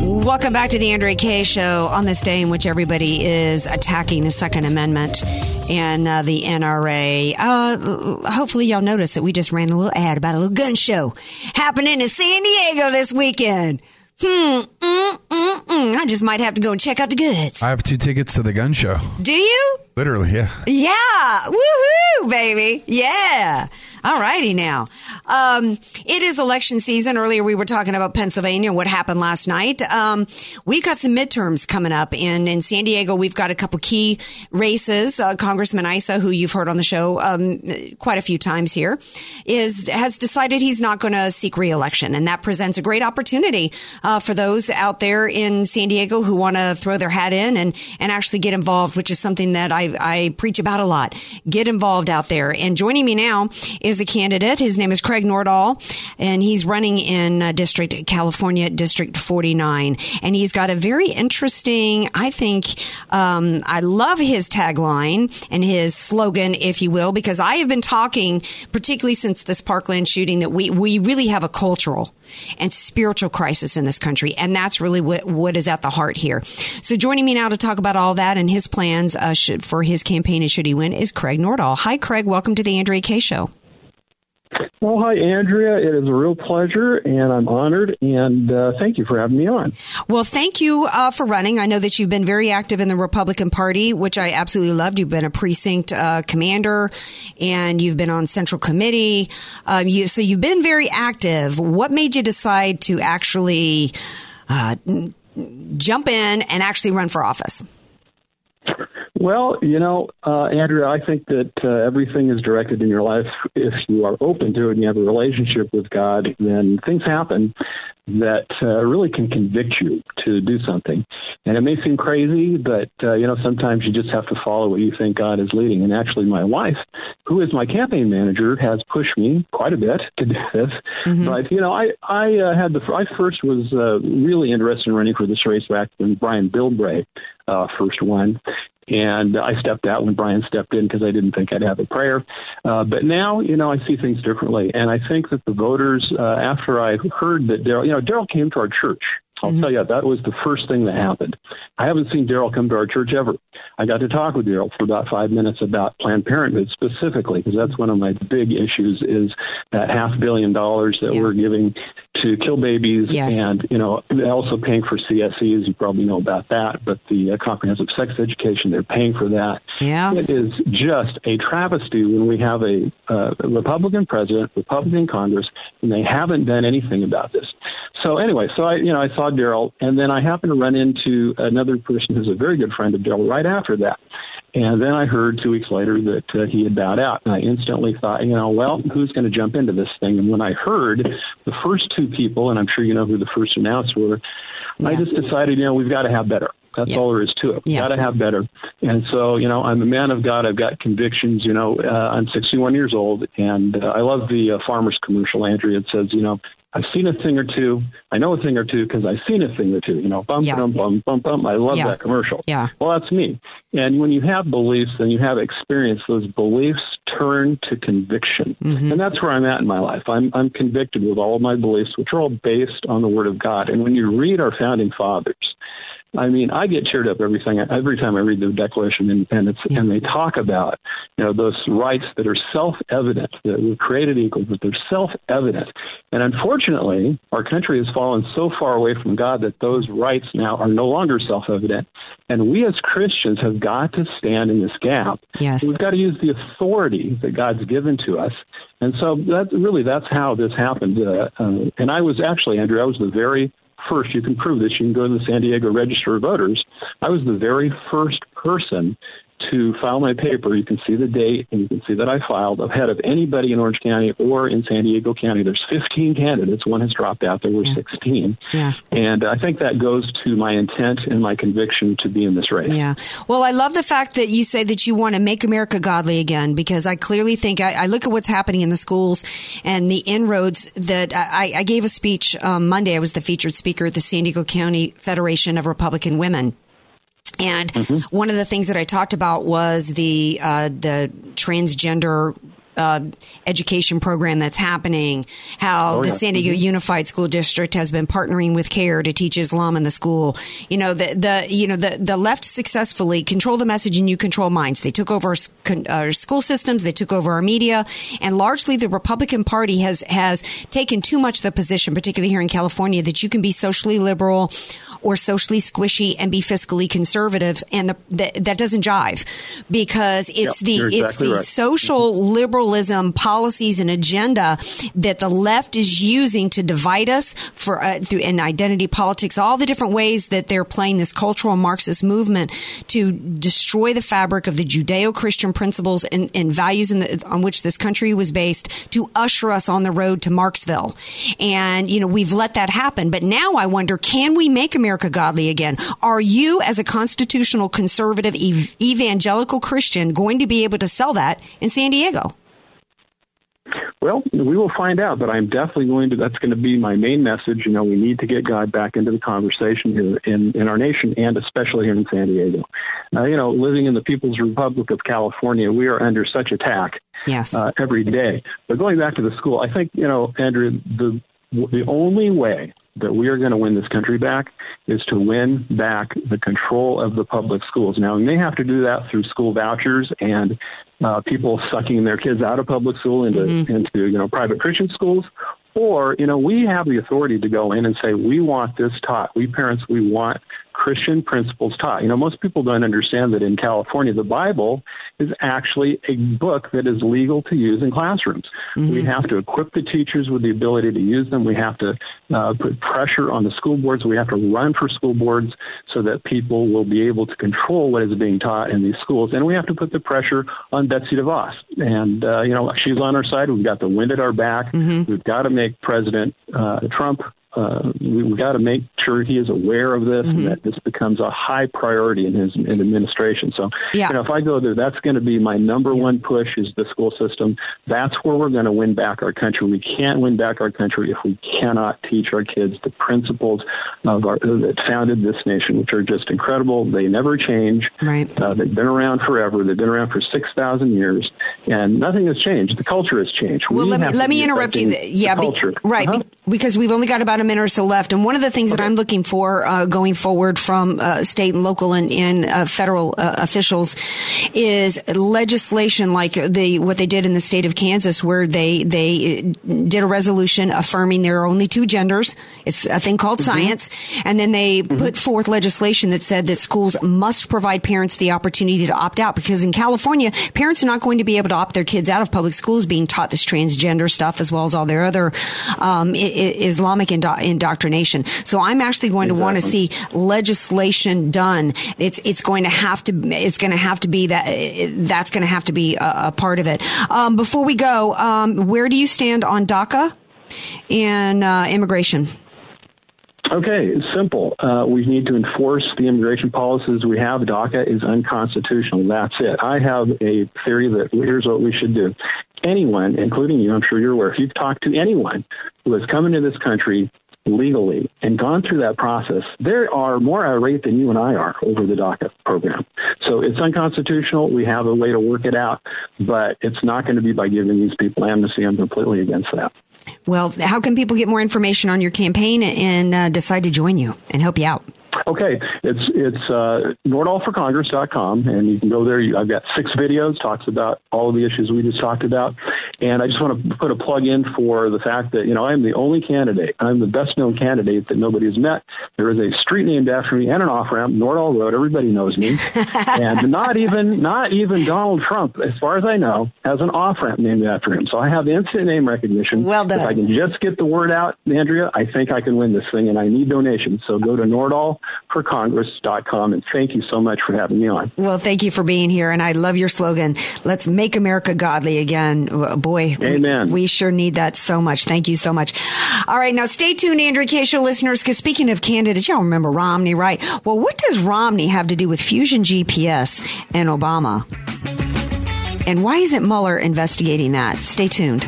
Welcome back to The Andrea Kaye Show on this day in which everybody is attacking the Second Amendment and uh, the NRA. Uh, hopefully, y'all noticed that we just ran a little ad about a little gun show happening in San Diego this weekend. Hmm. Mm, mm, mm. I just might have to go and check out the goods. I have two tickets to the gun show. Do you? Literally, yeah. Yeah. Woohoo, baby. Yeah. All righty now. Um, it is election season. Earlier we were talking about Pennsylvania, what happened last night. Um, we've got some midterms coming up and in San Diego, we've got a couple key races. Uh, Congressman Issa, who you've heard on the show, um, quite a few times here, is, has decided he's not going to seek reelection. And that presents a great opportunity, uh, for those out there in San Diego who want to throw their hat in and, and actually get involved, which is something that I I, I preach about a lot. Get involved out there. And joining me now is a candidate. His name is Craig Nordahl, and he's running in uh, District California District 49. And he's got a very interesting, I think, um, I love his tagline and his slogan, if you will, because I have been talking, particularly since this Parkland shooting, that we, we really have a cultural and spiritual crisis in this country. And that's really what, what is at the heart here. So joining me now to talk about all that and his plans uh, should, for his campaign and should he win is Craig Nordahl. Hi, Craig. Welcome to the Andrea Kaye Show. Well, hi, Andrea. It is a real pleasure, and I'm honored, and uh, thank you for having me on. Well, thank you uh, for running. I know that you've been very active in the Republican Party, which I absolutely loved. You've been a precinct uh, commander, and you've been on Central Committee. Um, you, so you've been very active. What made you decide to actually uh, jump in and actually run for office? Well, you know, uh, Andrea, I think that uh, everything is directed in your life. If you are open to it and you have a relationship with God, then things happen that uh, really can convict you to do something. And it may seem crazy, but uh, you know sometimes you just have to follow what you think God is leading. And actually, my wife, who is my campaign manager, has pushed me quite a bit to do this. Mm-hmm. But you know, I I uh, had the I first was uh, really interested in running for this race back when Brian Bilbray uh, first won, and I stepped out when Brian stepped in because I didn't think I'd have a prayer. Uh, but now, you know, I see things differently, and I think that the voters, uh, after I heard that Darrell, you know, Darrell came to our church. I'll mm-hmm. tell you, that was the first thing that happened. I haven't seen Darrell come to our church ever. I got to talk with Darrell for about five minutes about Planned Parenthood specifically, because that's one of my big issues is that half billion dollars that yeah. we're giving to kill babies yes. and, you know, also paying for CSEs. You probably know about that, but the uh, comprehensive sex education, they're paying for that. Yeah. It is just a travesty when we have a, uh, Republican president, Republican Congress, and they haven't done anything about this. So anyway, so I, you know, I saw Darrell, and then I happened to run into another person who's a very good friend of Darrell right after that. And then I heard two weeks later that uh, he had bowed out. And I instantly thought, you know, well, who's going to jump into this thing? And when I heard the first two people, and I'm sure you know who the first announced were, yeah. I just decided, you know, we've got to have better. That's yeah. all there is to it. Yeah. Got to have better. And so, you know, I'm a man of God. I've got convictions. You know, uh, I'm 61 years old, and uh, I love the uh, farmers commercial. Andrea it says, you know, I've seen a thing or two. I know a thing or two because I've seen a thing or two. You know, bum, yeah. bum, bum, bum, bum. I love yeah. that commercial. Yeah. Well, that's me. And when you have beliefs and you have experience, those beliefs turn to conviction. Mm-hmm. And that's where I'm at in my life. I'm, I'm convicted with all of my beliefs, which are all based on the Word of God. And when you read our founding fathers, I mean, I get cheered up every time every time I read the Declaration of Independence, yeah. and they talk about you know those rights that are self-evident that we're created equal, but they're self-evident. And unfortunately, our country has fallen so far away from God that those rights now are no longer self-evident. And we as Christians have got to stand in this gap. Yes, we've got to use the authority that God's given to us. And so that really that's how this happened. Uh, uh, and I was actually Andrew, I was the very first, you can prove this. You can go to the San Diego Register of Voters. I was the very first person to file my paper, you can see the date and you can see that I filed ahead of anybody in Orange County or in San Diego County. There's 15 candidates. One has dropped out. There were yeah. 16. Yeah. And I think that goes to my intent and my conviction to be in this race. Yeah. Well, I love the fact that you say that you want to make America godly again because I clearly think I, I look at what's happening in the schools and the inroads that I, I gave a speech um, Monday. I was the featured speaker at the San Diego County Federation of Republican Women. And mm-hmm. one of the things that I talked about was the uh, the transgender uh, education program that's happening, how oh, the yeah. San Diego mm-hmm. Unified School District has been partnering with CAIR to teach Islam in the school. You know, the, the you know, the, the left successfully control the message and you control minds. They took over our, our school systems, they took over our media, and largely the Republican Party has, has taken too much the position, particularly here in California, that you can be socially liberal or socially squishy and be fiscally conservative. And the, the, that doesn't jive because it's yep, the, exactly it's the right. social liberal liberalism policies and agenda that the left is using to divide us for uh, through in identity politics, all the different ways that they're playing this cultural Marxist movement to destroy the fabric of the Judeo-Christian principles and, and values the, on which this country was based to usher us on the road to Marksville. And, you know, we've let that happen. But now I wonder, can we make America godly again? Are you, as a constitutional conservative ev- evangelical Christian, going to be able to sell that in San Diego? Well, we will find out, but I'm definitely going to. That's going to be my main message. You know, we need to get God back into the conversation here in, in our nation, and especially here in San Diego. Uh, you know, living in the People's Republic of California, we are under such attack yes. uh, every day. But going back to the school, I think you know, Andrew, the the only way that we are going to win this country back is to win back the control of the public schools. Now, we may have to do that through school vouchers and uh, people sucking their kids out of public school into mm-hmm. into you know private Christian schools, or you know we have the authority to go in and say we want this taught. We parents we want Christian principles taught. You know, most people don't understand that in California, the Bible is actually a book that is legal to use in classrooms. Mm-hmm. We have to equip the teachers with the ability to use them. We have to uh, put pressure on the school boards. We have to run for school boards so that people will be able to control what is being taught in these schools. And we have to put the pressure on Betsy DeVos. And, uh, you know, she's on our side. We've got the wind at our back. Mm-hmm. We've got to make President uh, Trump uh, we, have got to make sure he is aware of this mm-hmm. and that this becomes a high priority in his in administration. So, yeah. you know, if I go there, that's going to be my number yeah. one push is the school system. That's where we're going to win back our country. We can't win back our country if we cannot teach our kids the principles of our that founded this nation, which are just incredible. They never change. Right. Uh, they've been around forever. They've been around for six thousand years, and nothing has changed. The culture has changed. Well, we let me let me interrupt you. Yeah, be, right, uh-huh. be, because we've only got about a minute or so left. And one of the things okay. that I'm looking for uh, going forward from uh, state and local and, and uh, federal uh, officials is legislation like the what they did in the state of Kansas, where they they did a resolution affirming there are only two genders. It's a thing called mm-hmm. science, and then they mm-hmm. put forth legislation that said that schools must provide parents the opportunity to opt out because in California, parents are not going to be able to opt their kids out of public schools being taught this transgender stuff as well as all their other um, Islamic indo- indoctrination. So I'm actually going exactly. to want to see legislation done. It's it's going to have to it's going to have to be that that's going to have to be a, a part of it. Um, before we go, um, where do you stand on DACA and uh, immigration? Okay, it's simple. Uh, we need to enforce the immigration policies we have. DACA is unconstitutional. That's it. I have a theory that here's what we should do. Anyone, including you, I'm sure you're aware, if you've talked to anyone who has come into this country legally and gone through that process, they are more irate than you and I are over the DACA program. So it's unconstitutional. We have a way to work it out, but it's not going to be by giving these people amnesty. I'm completely against that. Well, how can people get more information on your campaign and uh, decide to join you and help you out? Okay, it's it's uh, nordallforcongress.com, and you can go there. I've got six videos talks about all of the issues we just talked about, and I just want to put a plug in for the fact that you know I'm the only candidate. I'm the best known candidate that nobody has met. There is a street named after me and an off ramp, Nordahl Road. Everybody knows me, and not even not even Donald Trump, as far as I know, has an off ramp named after him. So I have instant name recognition. Well done. If I can just get the word out, Andrea, I think I can win this thing, and I need donations. So go to Nordall for Congress.com. And thank you so much for having me on. Well, thank you for being here. And I love your slogan. Let's make America godly again. Boy, Amen. We, we sure need that so much. Thank you so much. All right. Now stay tuned, Andrea Kaye Show listeners, because speaking of candidates, y'all remember Romney, right? Well, what does Romney have to do with Fusion GPS and Obama? And why isn't Mueller investigating that? Stay tuned.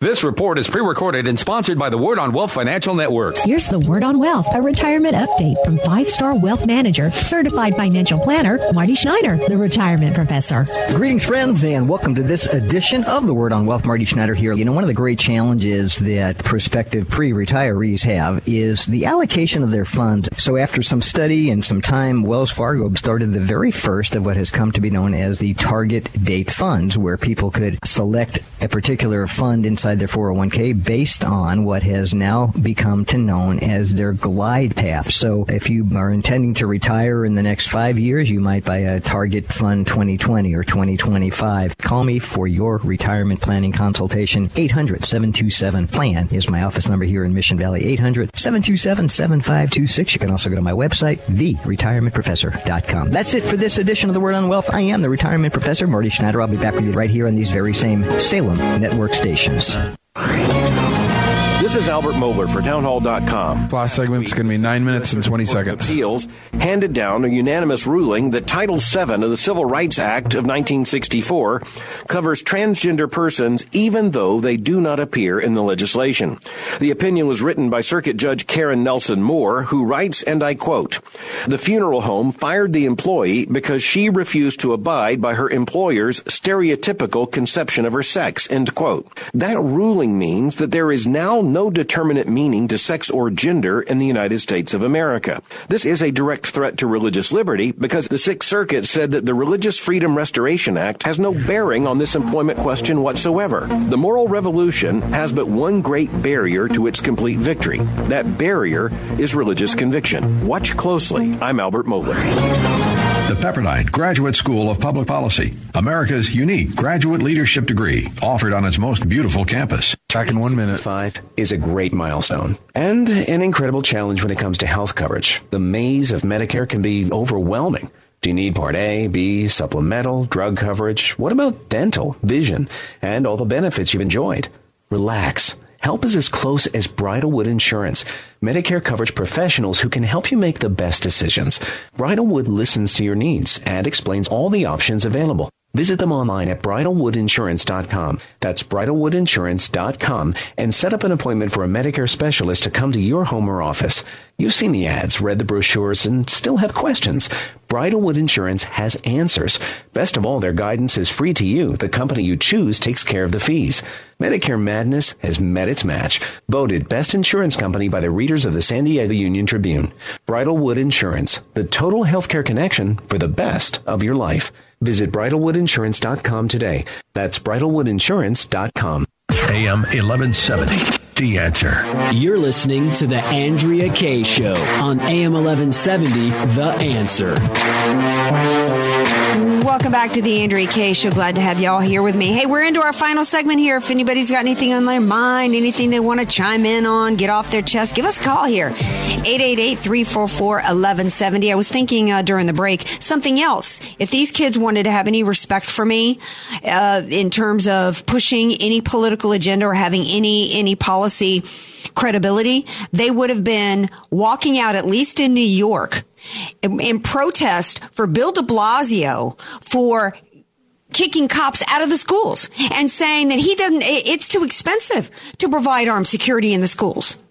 This report is pre-recorded and sponsored by the Word on Wealth Financial Network. Here's the Word on Wealth, a retirement update from five-star wealth manager, certified financial planner, Marty Schneider, the retirement professor. Greetings, friends, and welcome to this edition of the Word on Wealth. Marty Schneider here. You know, one of the great challenges that prospective pre-retirees have is the allocation of their funds. So after some study and some time, Wells Fargo started the very first of what has come to be known as the target date funds, where people could select a particular fund inside their 401k based on what has now become to known as their glide path. So if you are intending to retire in the next five years, you might buy a Target Fund 2020 or 2025. Call me for your retirement planning consultation. 800-727-PLAN is my office number here in Mission Valley. 800-727-7526. You can also go to my website, theretirementprofessor.com. That's it for this edition of The Word on Wealth. I am the retirement professor, Marty Schneider. I'll be back with you right here on these very same Salem network stations. Thank you. This is Albert Mohler for townhall.com. Last segment's going to be nine minutes and 20 seconds. Appeals handed down a unanimous ruling that Title VII of the Civil Rights Act of 1964 covers transgender persons even though they do not appear in the legislation. The opinion was written by Circuit Judge Karen Nelson Moore, who writes, and I quote, The funeral home fired the employee because she refused to abide by her employer's stereotypical conception of her sex, end quote. That ruling means that there is now no no determinate meaning to sex or gender in the United States of America. This is a direct threat to religious liberty because the Sixth Circuit said that the Religious Freedom Restoration Act has no bearing on this employment question whatsoever. The moral revolution has but one great barrier to its complete victory. That barrier is religious conviction. Watch closely. I'm Albert Mohler. The Pepperdine Graduate School of Public Policy, America's unique graduate leadership degree, offered on its most beautiful campus. Back in one minute. Five is a great milestone and an incredible challenge when it comes to health coverage. The maze of Medicare can be overwhelming. Do you need Part A, B, supplemental, drug coverage? What about dental, vision, and all the benefits you've enjoyed? Relax. Help is as close as Bridalwood Insurance, Medicare coverage professionals who can help you make the best decisions. Bridalwood listens to your needs and explains all the options available. Visit them online at bridalwoodinsurance.com. That's bridalwoodinsurance.com and set up an appointment for a Medicare specialist to come to your home or office. You've seen the ads, read the brochures, and still have questions. Bridalwood Insurance has answers. Best of all, their guidance is free to you. The company you choose takes care of the fees. Medicare Madness has met its match. Voted best insurance company by the readers of the San Diego Union Tribune. Bridalwood Insurance, the total healthcare connection for the best of your life. Visit bridalwoodinsurance.com today. That's bridalwoodinsurance.com. AM 1170. The answer. You're listening to the Andrea Kaye Show on AM 1170. The answer. Welcome back to the Andrea Kaye Show. Glad to have y'all here with me. Hey, we're into our final segment here. If anybody's got anything on their mind, anything they want to chime in on, get off their chest, give us a call here. 888-344-1170. I was thinking uh, during the break, something else. If these kids wanted to have any respect for me uh, in terms of pushing any political agenda or having any, any policy credibility, they would have been walking out, at least in New York, in, in protest for Bill de Blasio for kicking cops out of the schools and saying that he doesn't, it's too expensive to provide armed security in the schools.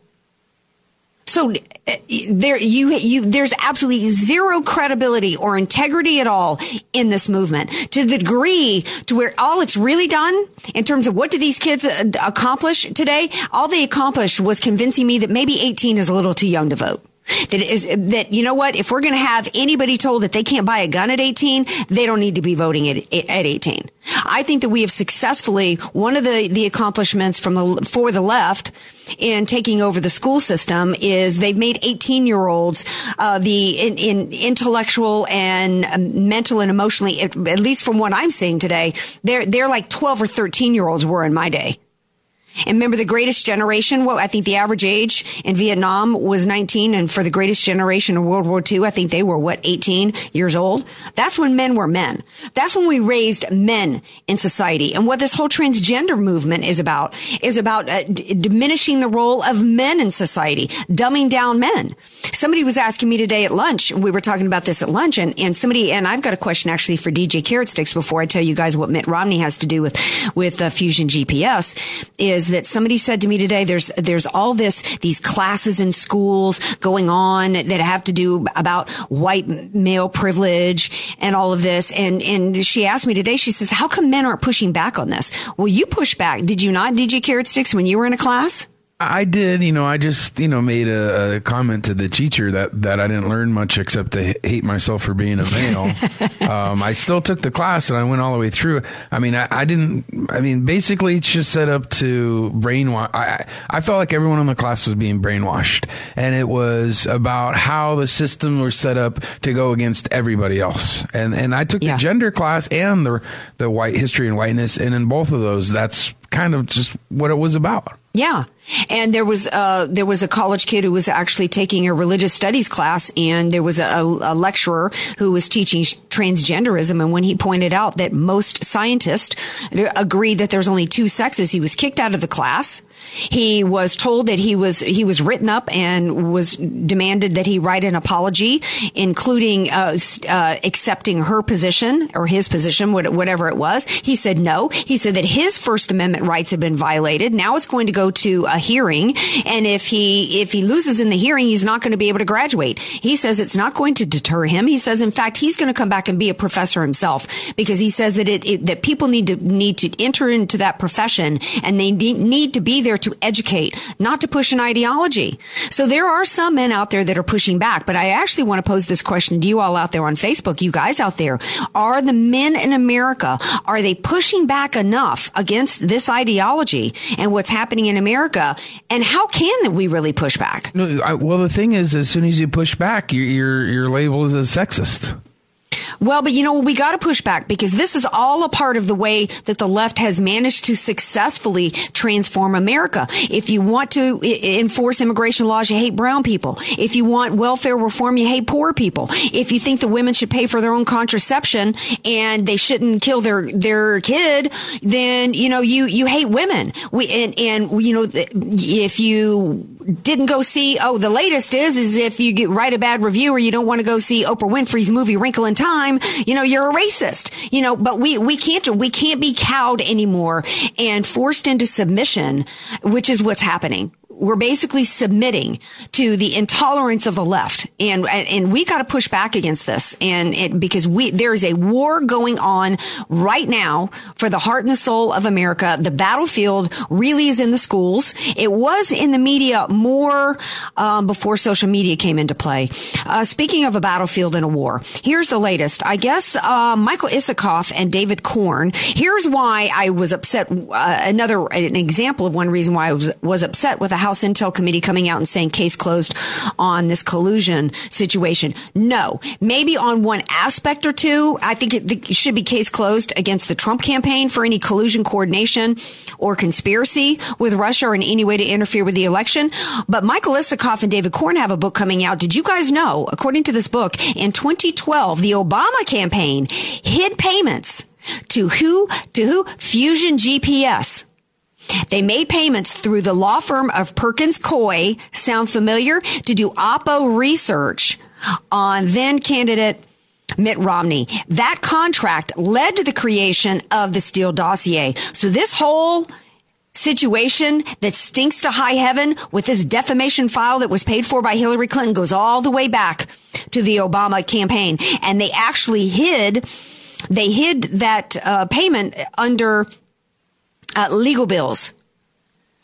So uh, there, you, you, there's absolutely zero credibility or integrity at all in this movement to the degree to where all it's really done in terms of what did these kids uh, accomplish today? All they accomplished was convincing me that maybe 18 is a little too young to vote. That is, that, you know what? If we're going to have anybody told that they can't buy a gun at 18, they don't need to be voting at, at 18. I think that we have successfully, one of the, the accomplishments from the, for the left in taking over the school system is they've made 18 year olds, uh, the in, in intellectual and um, mental and emotionally, at least from what I'm seeing today, they're, they're like 12 or 13 year olds were in my day. And remember the greatest generation? Well, I think the average age in Vietnam was 19. And for the greatest generation of World War II, I think they were what, 18 years old? That's when men were men. That's when we raised men in society. And what this whole transgender movement is about is about uh, d- diminishing the role of men in society, dumbing down men. Somebody was asking me today at lunch. We were talking about this at lunch and, and somebody, and I've got a question actually for DJ Carrot Sticks before I tell you guys what Mitt Romney has to do with, with uh, Fusion GPS is that somebody said to me today, there's, there's all this, these classes in schools going on that have to do about white male privilege and all of this. And, and she asked me today, she says, how come men aren't pushing back on this? Well, you push back. Did you not, DJ Carrot Sticks, when you were in a class? I did, you know, I just, you know, made a, a, comment to the teacher that, that I didn't learn much except to hate myself for being a male. um, I still took the class and I went all the way through. I mean, I, I didn't, I mean, basically it's just set up to brainwash. I, I felt like everyone in the class was being brainwashed and it was about how the system was set up to go against everybody else. And, and I took yeah. the gender class and the, the white history and whiteness. And in both of those, that's kind of just what it was about. Yeah. And there was uh, there was a college kid who was actually taking a religious studies class, and there was a, a, lecturer who was teaching transgenderism. And when he pointed out that most scientists agree that there's only two sexes, he was kicked out of the class. He was told that he was he was written up and was demanded that he write an apology, including uh, uh, accepting her position or his position, whatever it was. He said no. He said that his First Amendment rights have been violated. Now it's going to go to a hearing, and if he if he loses in the hearing, he's not going to be able to graduate. He says it's not going to deter him. He says, in fact, he's going to come back and be a professor himself because he says that it, it that people need to need to enter into that profession and they need to be there to educate, not to push an ideology. So there are some men out there that are pushing back, but I actually want to pose this question to you all out there on Facebook, you guys out there. Are the men in America, are they pushing back enough against this ideology and what's happening in America? And how can we really push back? No, I, well, the thing is, as soon as you push back, you're, you're, you're labeled as a sexist. Well, but you know, we got to push back because this is all a part of the way that the left has managed to successfully transform America. If you want to enforce immigration laws, you hate brown people. If you want welfare reform, you hate poor people. If you think the women should pay for their own contraception and they shouldn't kill their, their kid, then, you know, you, you hate women. We, and, and, you know, if you didn't go see, oh, the latest is, is if you get, write a bad review or you don't want to go see Oprah Winfrey's movie Wrinkle in Time, you know, you're a racist, you know, but we, we can't, we can't be cowed anymore and forced into submission, which is what's happening we're basically submitting to the intolerance of the left. And and we got to push back against this. And it, because we there is a war going on right now for the heart and the soul of America. The battlefield really is in the schools. It was in the media more um, before social media came into play. Uh, speaking of a battlefield in a war here's the latest. I guess uh, Michael Isikoff and David Corn here's why I was upset uh, another an example of one reason why I was was upset with the House Intel Committee coming out and saying case closed on this collusion situation. No, maybe on one aspect or two. I think it, should be case closed against the Trump campaign for any collusion, coordination, or conspiracy with Russia or in any way to interfere with the election. But Michael Isikoff and David Corn have a book coming out. Did you guys know, according to this book, in 2012, the Obama campaign hid payments to who? To who? Fusion GPS. They made payments through the law firm of Perkins Coie, sound familiar, to do Oppo research on then candidate Mitt Romney. That contract led to the creation of the Steele dossier. So this whole situation that stinks to high heaven with this defamation file that was paid for by Hillary Clinton goes all the way back to the Obama campaign. And they actually hid, they hid that uh, payment under Uh, legal bills.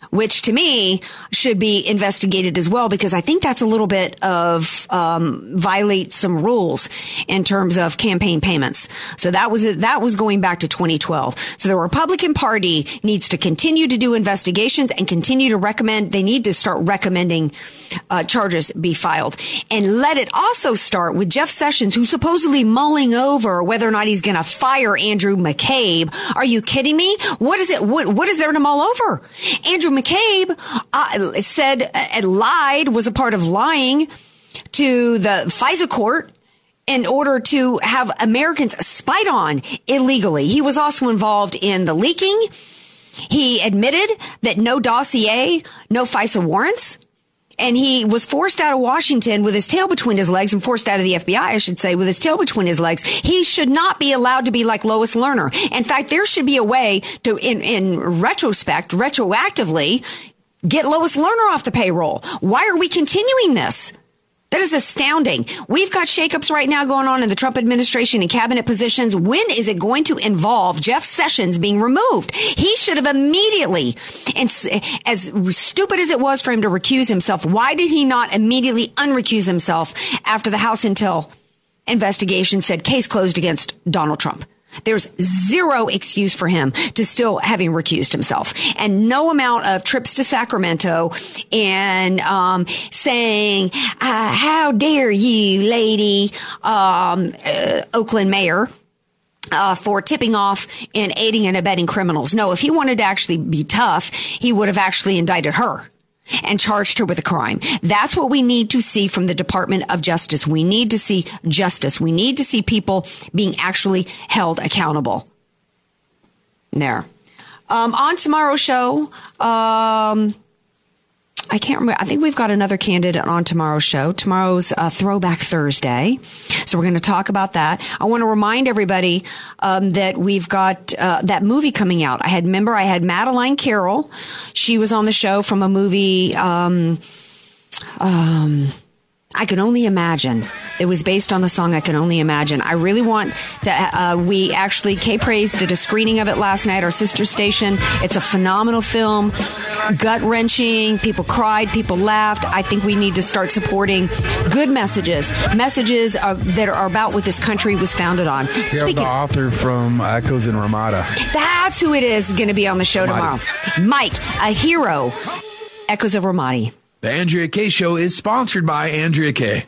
Which to me should be investigated as well because I think that's a little bit of um, violate some rules in terms of campaign payments. So that was that was going back to 2012. So the Republican Party needs to continue to do investigations and continue to recommend. They need to start recommending uh, charges be filed and let it also start with Jeff Sessions, who's supposedly mulling over whether or not he's going to fire Andrew McCabe. Are you kidding me? What is it? What, what is there to mull over? Andrew McCabe uh, said and uh, lied, was a part of lying to the FISA court in order to have Americans spied on illegally. He was also involved in the leaking. He admitted that no dossier, no FISA warrants. And he was forced out of Washington with his tail between his legs and forced out of the FBI, I should say, with his tail between his legs. He should not be allowed to be like Lois Lerner. In fact, there should be a way to, in, in retrospect, retroactively, get Lois Lerner off the payroll. Why are we continuing this? That is astounding. We've got shakeups right now going on in the Trump administration and cabinet positions. When is it going to involve Jeff Sessions being removed? He should have immediately, and as stupid as it was for him to recuse himself, why did he not immediately unrecuse himself after the House Intel investigation said case closed against Donald Trump? There's zero excuse for him to still having recused himself and no amount of trips to Sacramento and, um, saying, uh, how dare you, lady, um, uh, Oakland mayor. Uh, for tipping off and aiding and abetting criminals. No, if he wanted to actually be tough, he would have actually indicted her and charged her with a crime. That's what we need to see from the Department of Justice. We need to see justice. We need to see people being actually held accountable. There. Um, on tomorrow's show, um, I can't remember. I think we've got another candidate on tomorrow's show. Tomorrow's uh, Throwback Thursday. So we're going to talk about that. I want to remind everybody um, that we've got uh, that movie coming out. I had, remember, I had Madeline Carroll. She was on the show from a movie. Um, um, I can only imagine. It was based on the song I Can Only Imagine. I really want to, uh, we actually, K Praise did a screening of it last night, our sister station. It's a phenomenal film, gut wrenching. People cried, people laughed. I think we need to start supporting good messages, messages uh, that are about what this country was founded on. Speaking, the author from Echoes in Ramadi. That's who it is going to be on the show tomorrow. Mike, a hero, Echoes of Ramadi. The Andrea Kaye Show is sponsored by Andrea Kaye.